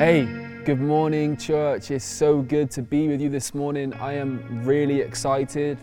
Hey, good morning, church. It's so good to be with you this morning. I am really excited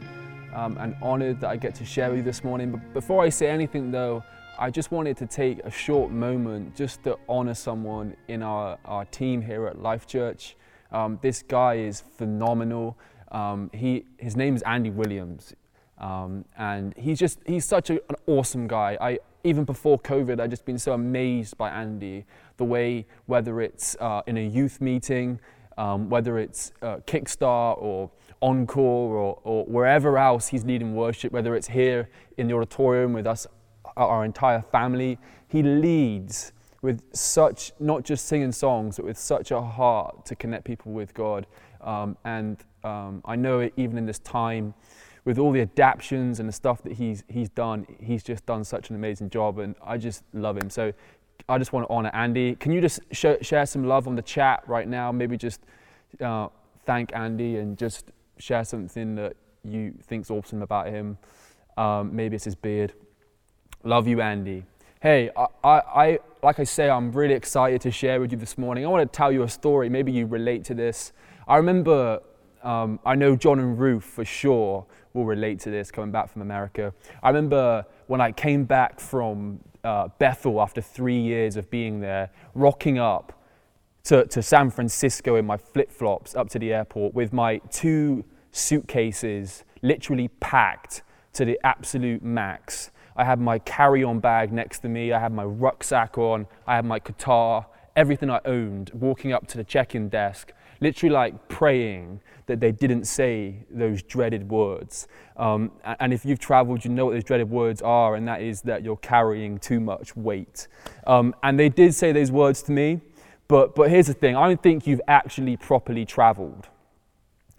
um, and honored that I get to share with you this morning. But before I say anything, though, I just wanted to take a short moment just to honor someone in our, our team here at Life Church. Um, this guy is phenomenal. Um, he, his name is Andy Williams. Um, and he's just, he's such a, an awesome guy. I, even before COVID, I've just been so amazed by Andy, the way, whether it's uh, in a youth meeting, um, whether it's uh, Kickstart or Encore or, or wherever else he's leading worship, whether it's here in the auditorium with us, our entire family, he leads with such, not just singing songs, but with such a heart to connect people with God. Um, and um, I know even in this time, with all the adaptions and the stuff that he's, he's done, he's just done such an amazing job, and I just love him. So I just want to honor Andy. Can you just sh- share some love on the chat right now? Maybe just uh, thank Andy and just share something that you think's awesome about him. Um, maybe it's his beard. Love you, Andy. Hey, I, I, I, like I say, I'm really excited to share with you this morning. I want to tell you a story. Maybe you relate to this. I remember, um, I know John and Ruth for sure will relate to this coming back from America. I remember when I came back from uh, Bethel after three years of being there, rocking up to, to San Francisco in my flip flops up to the airport with my two suitcases literally packed to the absolute max. I had my carry on bag next to me, I had my rucksack on, I had my guitar, everything I owned, walking up to the check in desk, literally like praying that they didn't say those dreaded words. Um, and if you've traveled, you know what those dreaded words are, and that is that you're carrying too much weight. Um, and they did say those words to me, but, but here's the thing I don't think you've actually properly traveled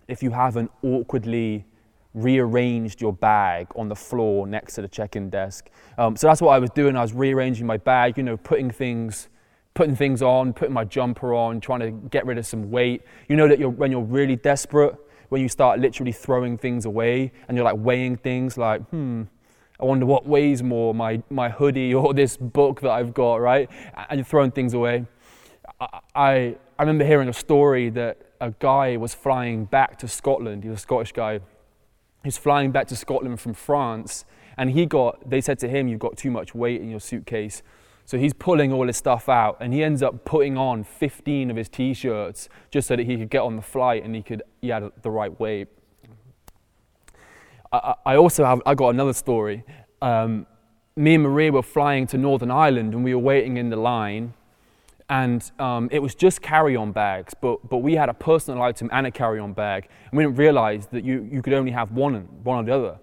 if you haven't awkwardly rearranged your bag on the floor next to the check-in desk. Um, so that's what I was doing. I was rearranging my bag, you know, putting things putting things on, putting my jumper on, trying to get rid of some weight. You know that you're, when you're really desperate, when you start literally throwing things away and you're like weighing things like, hmm, I wonder what weighs more, my, my hoodie or this book that I've got, right? And you're throwing things away. I, I, I remember hearing a story that a guy was flying back to Scotland. He was a Scottish guy. He's flying back to Scotland from France, and he got, they said to him, You've got too much weight in your suitcase. So he's pulling all his stuff out and he ends up putting on 15 of his t-shirts just so that he could get on the flight and he could he had the right weight. I, I also have I got another story. Um, me and Maria were flying to Northern Ireland and we were waiting in the line and um, it was just carry-on bags, but, but we had a personal item and a carry-on bag, and we didn't realize that you, you could only have one, one or the other.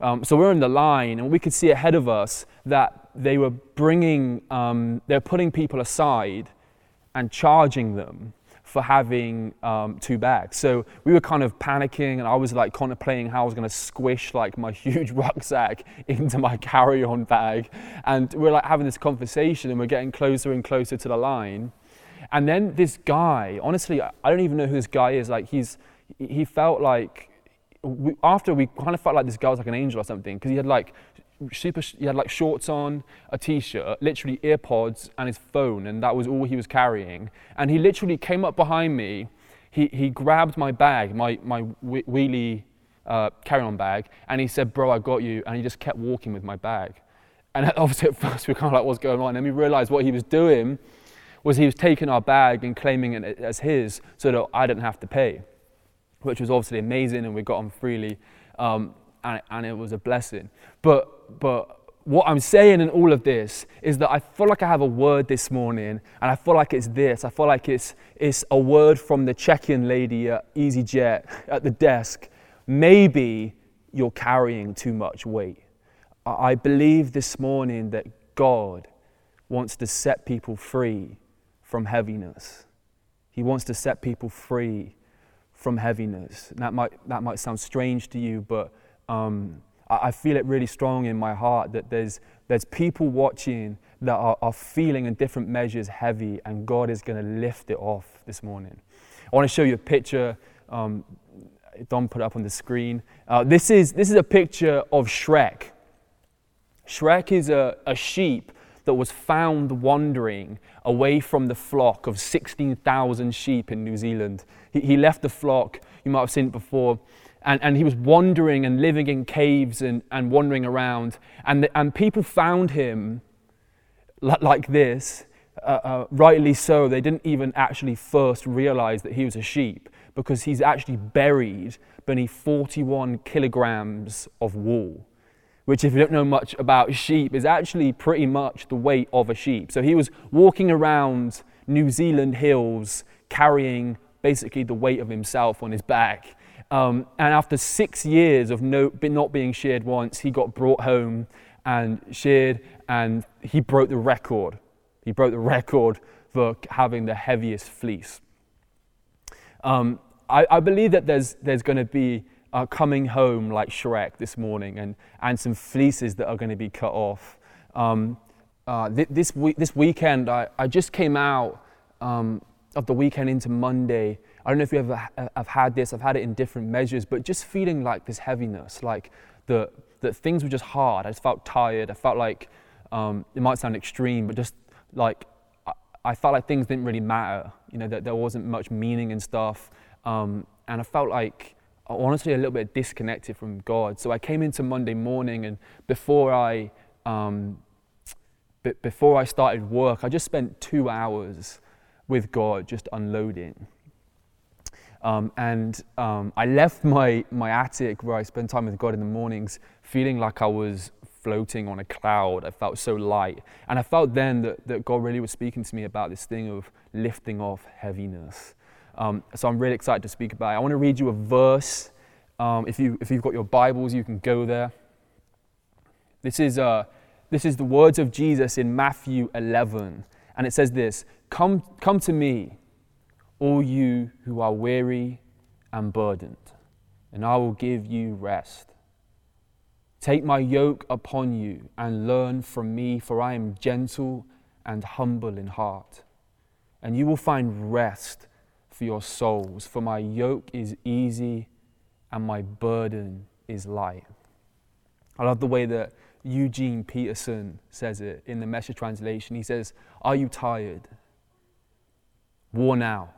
Um, so we're in the line, and we could see ahead of us that they were bringing, um, they're putting people aside and charging them for having um, two bags. So we were kind of panicking, and I was like contemplating how I was going to squish like my huge rucksack into my carry-on bag. And we're like having this conversation, and we're getting closer and closer to the line. And then this guy, honestly, I don't even know who this guy is. Like he's, he felt like we, after we kind of felt like this guy was like an angel or something because he had like super he had like shorts on a t-shirt literally earpods and his phone and that was all he was carrying. And he literally came up behind me. He, he grabbed my bag my, my wheelie uh, carry-on bag and he said bro i got you and he just kept walking with my bag. And obviously at first we were kind of like what's going on? And we realized what he was doing was he was taking our bag and claiming it as his so that i didn't have to pay which was obviously amazing and we got on freely um, and, and it was a blessing. But, but what I'm saying in all of this is that I feel like I have a word this morning, and I feel like it's this. I feel like it's, it's a word from the check in lady at EasyJet at the desk. Maybe you're carrying too much weight. I believe this morning that God wants to set people free from heaviness. He wants to set people free from heaviness. That might, that might sound strange to you, but um, I, feel it really strong in my heart that there's, there's people watching that are, are feeling in different measures heavy, and God is going to lift it off this morning. I want to show you a picture. Um, Don put up on the screen. Uh, this, is, this is a picture of Shrek. Shrek is a, a sheep that was found wandering away from the flock of 16,000 sheep in New Zealand. He, he left the flock, you might have seen it before, and, and he was wandering and living in caves and, and wandering around. And, the, and people found him like this, uh, uh, rightly so. They didn't even actually first realize that he was a sheep because he's actually buried beneath 41 kilograms of wool, which, if you don't know much about sheep, is actually pretty much the weight of a sheep. So he was walking around New Zealand hills carrying basically the weight of himself on his back. Um, and after six years of no, not being sheared once, he got brought home and sheared, and he broke the record. He broke the record for having the heaviest fleece. Um, I, I, believe that there's, there's going to be a coming home like Shrek this morning and, and some fleeces that are going to be cut off. Um, uh, th- this, week, this weekend, I, I just came out um, of the weekend into Monday. I don't know if you ever have had this, I've had it in different measures, but just feeling like this heaviness, like the, that things were just hard. I just felt tired. I felt like, um, it might sound extreme, but just like I, I, felt like things didn't really matter, you know, that there wasn't much meaning and stuff. Um, and I felt like, honestly, a little bit disconnected from God. So I came into Monday morning, and before I, um, b- before I started work, I just spent two hours with God, just unloading. Um, and um, I left my, my attic where I spend time with God in the mornings feeling like I was floating on a cloud. I felt so light. And I felt then that, that God really was speaking to me about this thing of lifting off heaviness. Um, so I'm really excited to speak about it. I want to read you a verse. Um, if, you, if you've got your Bibles, you can go there. This is, uh, this is the words of Jesus in Matthew 11. And it says this Come, come to me, all you who are weary and burdened, and I will give you rest. Take my yoke upon you and learn from me, for I am gentle and humble in heart. And you will find rest for your souls, for my yoke is easy and my burden is light. I love the way that Eugene Peterson says it in the message translation. He says, Are you tired? Worn out?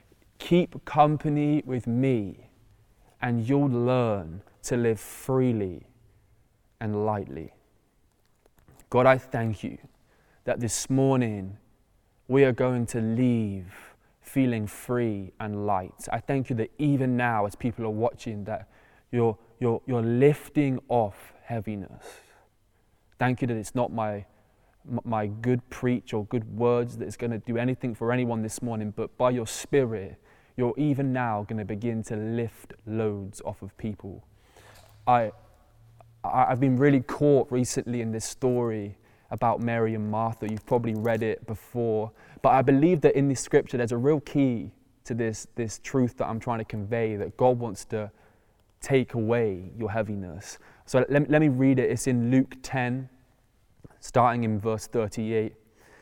Keep company with me, and you'll learn to live freely and lightly. God, I thank you that this morning we are going to leave feeling free and light. I thank you that even now, as people are watching, that you're, you're, you're lifting off heaviness. Thank you that it's not my my good preach or good words that is going to do anything for anyone this morning, but by your Spirit, you're even now going to begin to lift loads off of people. I, I've been really caught recently in this story about Mary and Martha. You've probably read it before, but I believe that in this scripture there's a real key to this, this truth that I'm trying to convey that God wants to take away your heaviness. So let, let me read it. It's in Luke 10, starting in verse 38.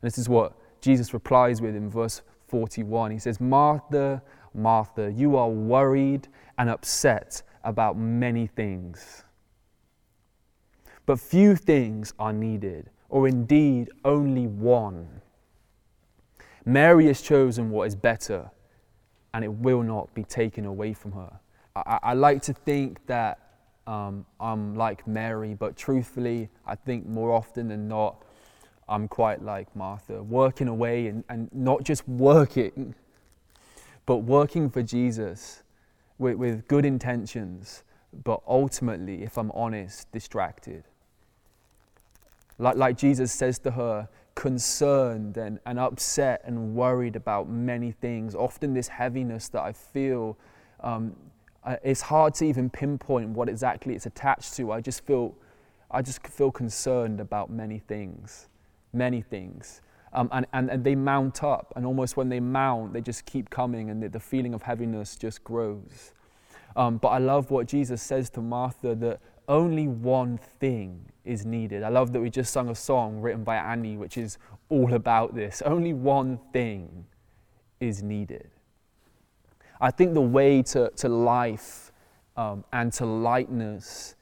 And this is what Jesus replies with in verse 41. He says, Martha, Martha, you are worried and upset about many things. But few things are needed, or indeed only one. Mary has chosen what is better, and it will not be taken away from her. I, I like to think that um, I'm like Mary, but truthfully, I think more often than not, I'm quite like Martha, working away and, and not just working, but working for Jesus with, with good intentions, but ultimately, if I'm honest, distracted. Like, like Jesus says to her, concerned and, and upset and worried about many things. Often, this heaviness that I feel, um, uh, it's hard to even pinpoint what exactly it's attached to. I just feel, I just feel concerned about many things, many things. Um, and, and, and they mount up, and almost when they mount, they just keep coming, and the, the feeling of heaviness just grows. Um, but I love what Jesus says to Martha that only one thing is needed. I love that we just sung a song written by Annie, which is all about this. Only one thing is needed. I think the way to, to life um, and to lightness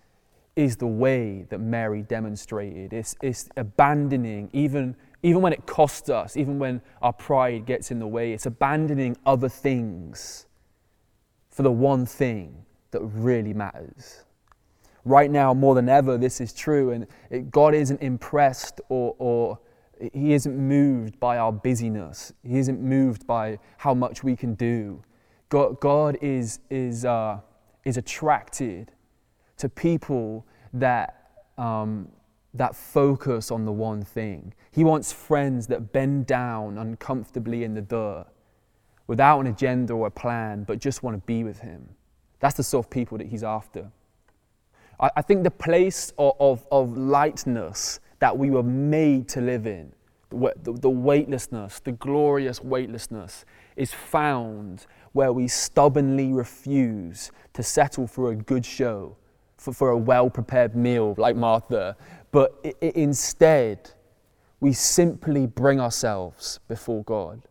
is the way that Mary demonstrated. It's, it's abandoning, even, even when it costs us, even when our pride gets in the way, it's abandoning other things for the one thing that really matters. Right now more than ever this is true and it, god isn't impressed or, or he isn't moved by our busyness. He isn't moved by how much we can do. God, god is, is, uh, is attracted to people that, um, that focus on the one thing. He wants friends that bend down uncomfortably in the dirt without an agenda or a plan but just want to be with him. That's the sort of people that he's after. I, I think the place of, of, of, lightness that we were made to live in, the, the, the weightlessness, the glorious weightlessness, is found where we stubbornly refuse to settle for a good show, for, for a well prepared meal like Martha, but it, it, instead, we simply bring ourselves before God.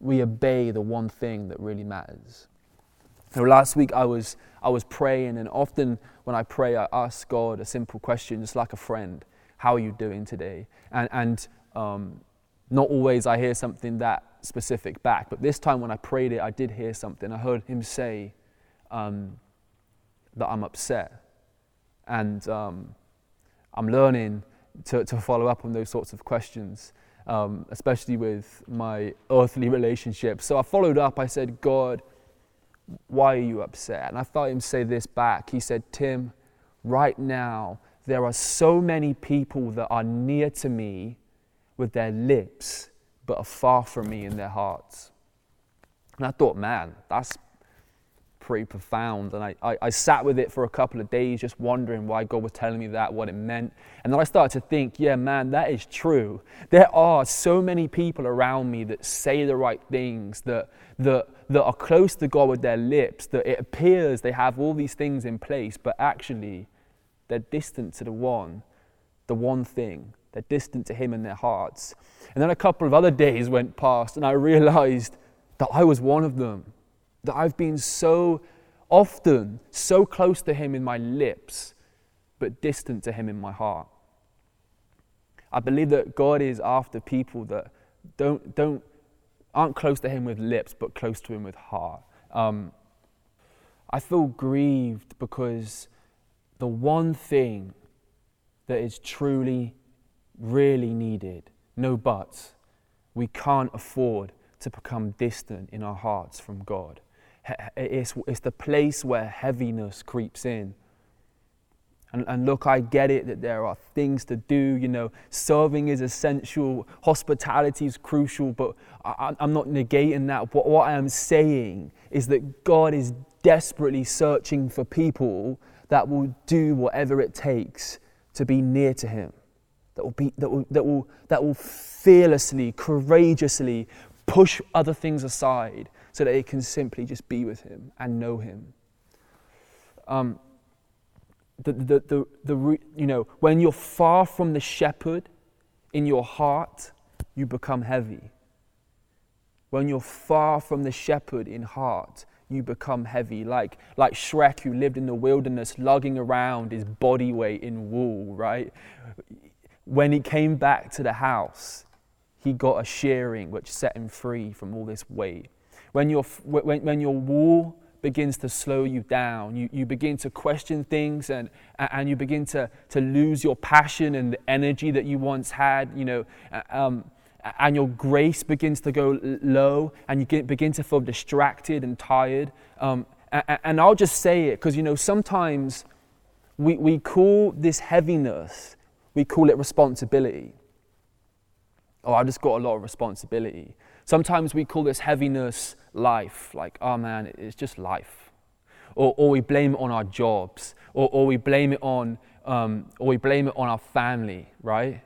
We obey the one thing that really matters. So last week I was, I was praying, and often when I pray, I ask God a simple question, just like a friend How are you doing today? And, and um, not always I hear something that specific back, but this time when I prayed it, I did hear something. I heard Him say um, that I'm upset. And um, I'm learning to, to follow up on those sorts of questions. Um, especially with my earthly relationships. So I followed up. I said, God, why are you upset? And I felt him say this back. He said, Tim, right now, there are so many people that are near to me with their lips, but are far from me in their hearts. And I thought, man, that's pretty profound. And I, I, I, sat with it for a couple of days, just wondering why God was telling me that, what it meant. And then I started to think, yeah, man, that is true. There are so many people around me that say the right things, that, that, that are close to God with their lips, that it appears they have all these things in place, but actually they're distant to the one, the one thing. They're distant to Him in their hearts. And then a couple of other days went past, and I realized that I was one of them that I've been so often so close to Him in my lips, but distant to Him in my heart. I believe that God is after people that don't, don't, aren't close to Him with lips, but close to Him with heart. Um, I feel grieved because the one thing that is truly, really needed, no buts, we can't afford to become distant in our hearts from God it's, it's the place where heaviness creeps in. And, and, look, I get it that there are things to do. You know, serving is essential, hospitality is crucial, but I, am not negating that. What, what I am saying is that God is desperately searching for people that will do whatever it takes to be near to Him, that will, be, that will, that will, that will fearlessly, courageously push other things aside so that it can simply just be with Him and know Him. Um, the, the, the, the, you know, when you're far from the shepherd in your heart, you become heavy. When you're far from the shepherd in heart, you become heavy. Like, like Shrek, who lived in the wilderness, lugging around his body weight in wool, right? When he came back to the house, he got a shearing which set him free from all this weight when your, when, when your wool begins to slow you down. You, you begin to question things and, and you begin to, to lose your passion and the energy that you once had, you know, um, and your grace begins to go low and you get, begin to feel distracted and tired. Um, and, and I'll just say it because, you know, sometimes we, we call this heaviness, we call it responsibility. Oh, I've just got a lot of responsibility. Sometimes we call this heaviness life, like, oh man, it's just life. Or, or we blame it on our jobs, or, or we blame it on, um, or we blame it on our family, right?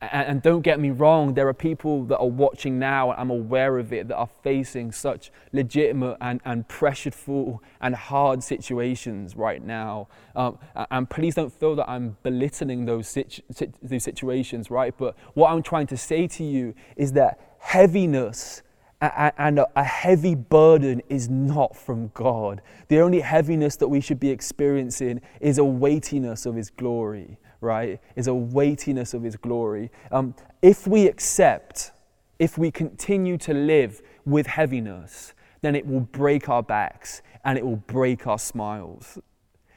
And, and, don't get me wrong, there are people that are watching now, I'm aware of it, that are facing such legitimate and, and pressureful and hard situations right now. Um, and please don't feel that I'm belittling those, situ- those situations, right? But what I'm trying to say to you is that heaviness and a heavy burden is not from God. The only heaviness that we should be experiencing is a weightiness of His glory right, is a weightiness of His glory. Um, if we accept, if we continue to live with heaviness, then it will break our backs and it will break our smiles.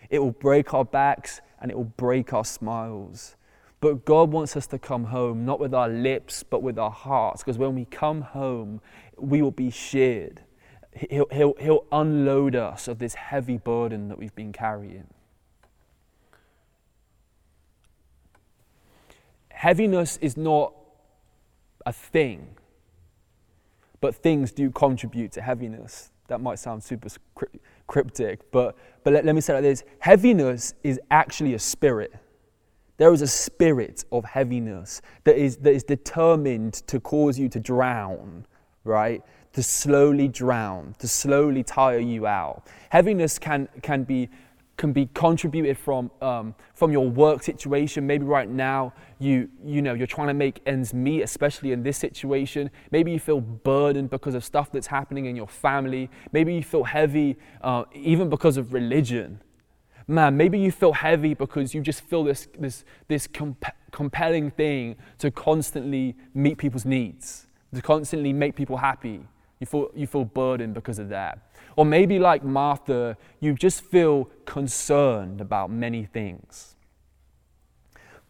It will break our backs and it will break our smiles. But God wants us to come home, not with our lips, but with our hearts, because when we come home, we will be sheared. He'll, he'll, he'll unload us of this heavy burden that we've been carrying. Heaviness is not a thing, but things do contribute to heaviness. That might sound super cryptic, but, but let, let me say like this heaviness is actually a spirit. There is a spirit of heaviness that is, that is determined to cause you to drown, right? To slowly drown, to slowly tire you out. Heaviness can, can be can be contributed from, um, from your work situation. Maybe right now you, you know, you're trying to make ends meet, especially in this situation. Maybe you feel burdened because of stuff that's happening in your family. Maybe you feel heavy uh, even because of religion. Man, maybe you feel heavy because you just feel this, this, this comp- compelling thing to constantly meet people's needs, to constantly make people happy. You feel, you feel burdened because of that. Or maybe, like Martha, you just feel concerned about many things.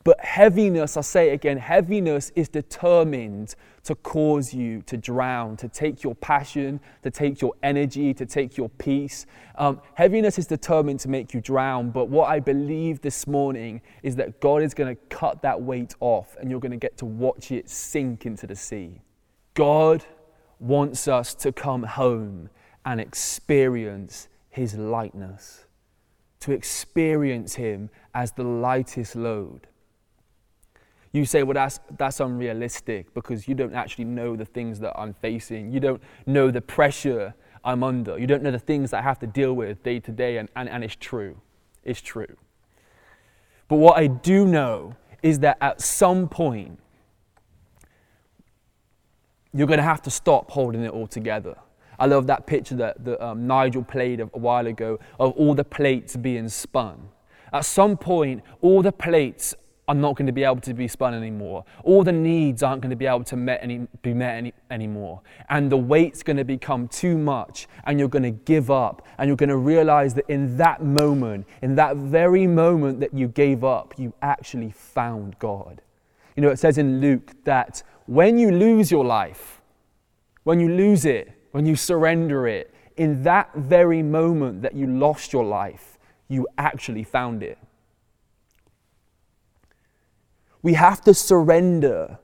But heaviness, I'll say it again, heaviness is determined to cause you to drown, to take your passion, to take your energy, to take your peace. Um, heaviness is determined to make you drown. But what I believe this morning is that God is going to cut that weight off and you're going to get to watch it sink into the sea. God wants us to come home and experience his lightness, to experience him as the lightest load. You say, well, that's, that's unrealistic because you don't actually know the things that I'm facing. You don't know the pressure I'm under. You don't know the things I have to deal with day to day, and, and, and it's true. It's true. But what I do know is that at some point, you're going to have to stop holding it all together. I love that picture that, that um, Nigel played a, a while ago of all the plates being spun. At some point, all the plates are not going to be able to be spun anymore. All the needs aren't going to be able to met any, be met any, anymore. And the weight's going to become too much, and you're going to give up. And you're going to realize that in that moment, in that very moment that you gave up, you actually found God. You know, it says in Luke that when you lose your life, when you lose it, when you surrender it, in that very moment that you lost your life, you actually found it. We have to surrender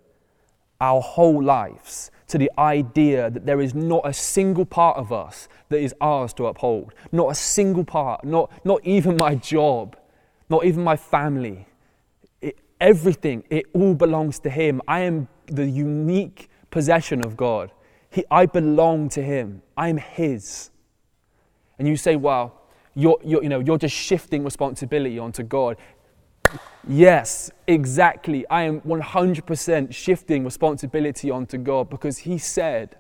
our whole lives to the idea that there is not a single part of us that is ours to uphold. Not a single part, not, not even my job, not even my family. It, everything, it all belongs to Him. I am the unique possession of God. He, I belong to Him. I'm His. And you say, well, you're, you're, you know, you're just shifting responsibility onto God. Yes, exactly. I am 100% shifting responsibility onto God because He said,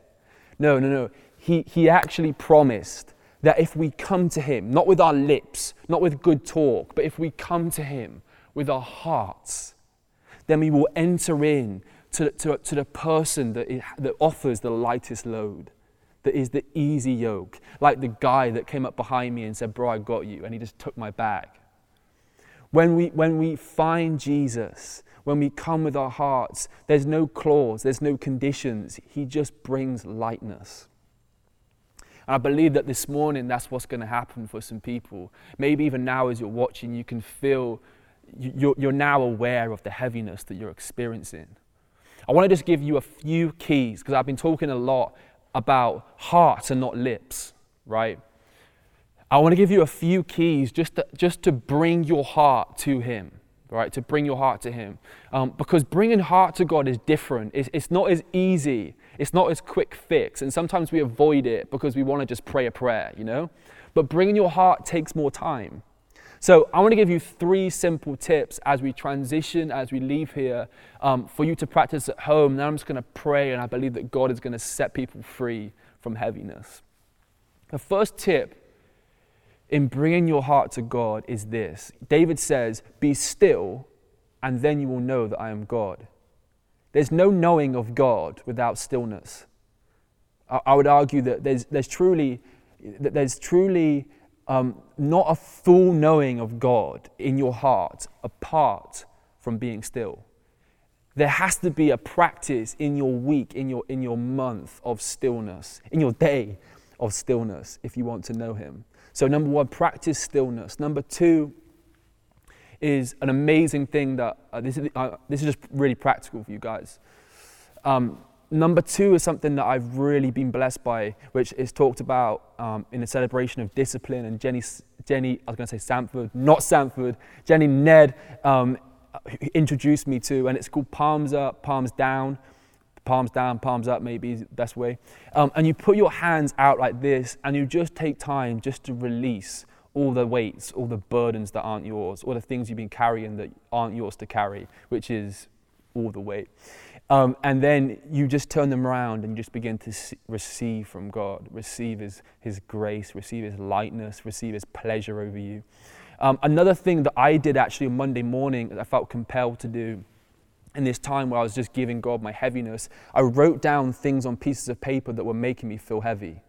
no, no, no. He, he actually promised that if we come to Him, not with our lips, not with good talk, but if we come to Him with our hearts, then we will enter in to, to, to the person that, it, that offers the lightest load, that is the easy yoke, like the guy that came up behind me and said, Bro, I got you, and he just took my bag. When we, when we find Jesus, when we come with our hearts, there's no clause, there's no conditions. He just brings lightness. And I believe that this morning that's what's going to happen for some people. Maybe even now as you're watching, you can feel you're, you're now aware of the heaviness that you're experiencing. I want to just give you a few keys because I've been talking a lot about hearts and not lips, right? I want to give you a few keys just to, just to bring your heart to Him right? To bring your heart to Him. Um, because bringing heart to God is different. It's, it's not as easy, it's not as quick fix. And sometimes we avoid it because we want to just pray a prayer, you know? But bringing your heart takes more time. So I want to give you three simple tips as we transition, as we leave here, um, for you to practice at home. Now, I'm just going to pray, and I believe that God is going to set people free from heaviness. The first tip in bringing your heart to God is this David says, Be still, and then you will know that I am God. There's no knowing of God without stillness. I, I would argue that there's, there's truly, that there's truly um, not a full knowing of God in your heart apart from being still. There has to be a practice in your week, in your, in your month of stillness, in your day of stillness if you want to know Him. So, number one, practice stillness. Number two is an amazing thing that uh, this, is, uh, this is just really practical for you guys. Um, number two is something that I've really been blessed by, which is talked about um, in a celebration of discipline. And Jenny, Jenny I was going to say Sanford, not Sanford, Jenny Ned um, introduced me to, and it's called Palms Up, Palms Down palms down, palms up, maybe the best way. Um, and you put your hands out like this, and you just take time just to release all the weights, all the burdens that aren't yours, all the things you've been carrying that aren't yours to carry, which is all the weight. Um, and then you just turn them around and you just begin to see, receive from God, receive his, his grace, receive His lightness, receive His pleasure over you. Um, another thing that I did actually on Monday morning that I felt compelled to do in this time where I was just giving God my heaviness, I wrote down things on pieces of paper that were making me feel heavy.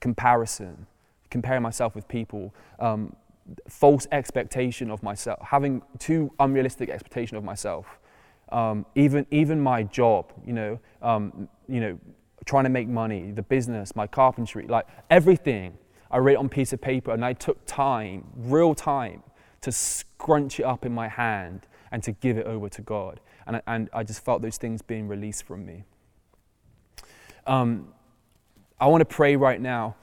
Comparison, comparing myself with people, um, false expectation of myself, having too unrealistic expectation of myself. Um, even even my job, you know, um, you know, trying to make money, the business, my carpentry, like everything, I wrote on piece of paper, and I took time, real time, to scrunch it up in my hand and to give it over to God. And I, and I just felt those things being released from me. Um, I want to pray right now.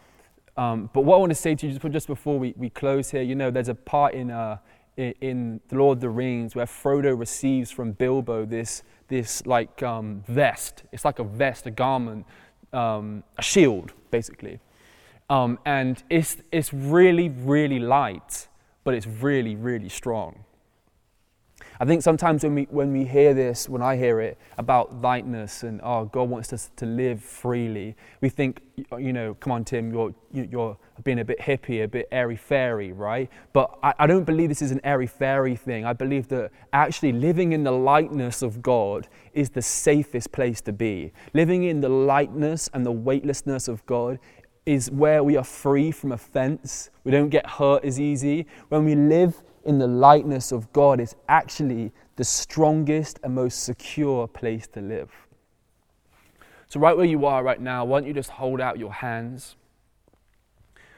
Um, but what I want to say to you just, before we, we close here, you know, there's a part in, uh, in, in, The Lord of the Rings where Frodo receives from Bilbo this, this like um, vest. It's like a vest, a garment, um, a shield, basically. Um, and it's, it's really, really light, but it's really, really strong. I think sometimes when we, when we hear this, when I hear it about lightness and, oh, God wants us to live freely, we think, you know, come on, Tim, you're, you're being a bit hippie, a bit airy fairy, right? But I, I don't believe this is an airy fairy thing. I believe that actually living in the lightness of God is the safest place to be. Living in the lightness and the weightlessness of God is where we are free from offense. We don't get hurt as easy. When we live in the likeness of God is actually the strongest and most secure place to live. So, right where you are right now, why don't you just hold out your hands?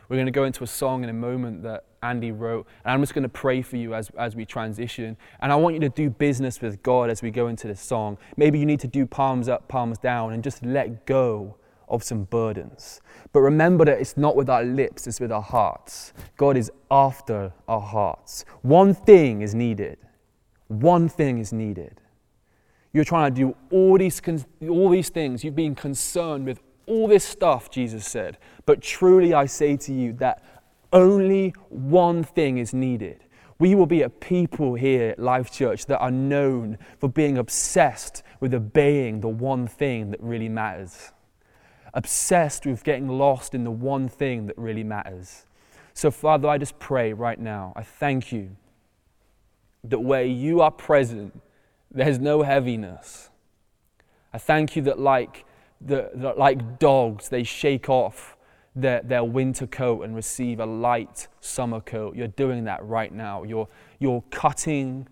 We're going to go into a song in a moment that Andy wrote, and I'm just going to pray for you as, as we transition. And I want you to do business with God as we go into this song. Maybe you need to do palms up, palms down, and just let go of some burdens. But remember that it's not with our lips, it's with our hearts. God is after our hearts. One thing is needed. One thing is needed. You're trying to do all these, all these things. You've been concerned with all this stuff, Jesus said. But truly I say to you that only one thing is needed. We will be a people here at Life Church that are known for being obsessed with obeying the one thing that really matters obsessed with getting lost in the one thing that really matters. So, Father, I just pray right now, I thank you that where you are present, there's no heaviness. I thank you that, like the, the, like dogs, they shake off their, their winter coat and receive a light summer coat. You're doing that right now. You're, you're cutting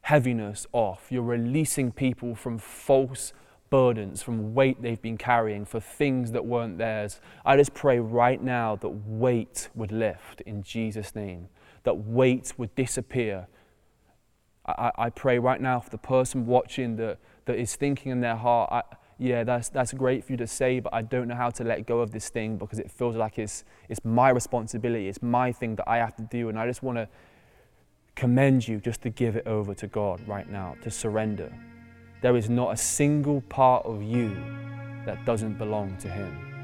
heaviness off. You're releasing people from false burdens, from weight they've been carrying for things that weren't theirs. I just pray right now that weight would lift in Jesus' name, that weight would disappear. I, I pray right now for the person watching that, that is thinking in their heart, I, yeah, that's, that's great for you to say, but I don't know how to let go of this thing because it feels like it's, it's my responsibility, it's my thing that I have to do. And I just want to commend you just to give it over to God right now, to surrender. There is not a single part of you that doesn't belong to Him.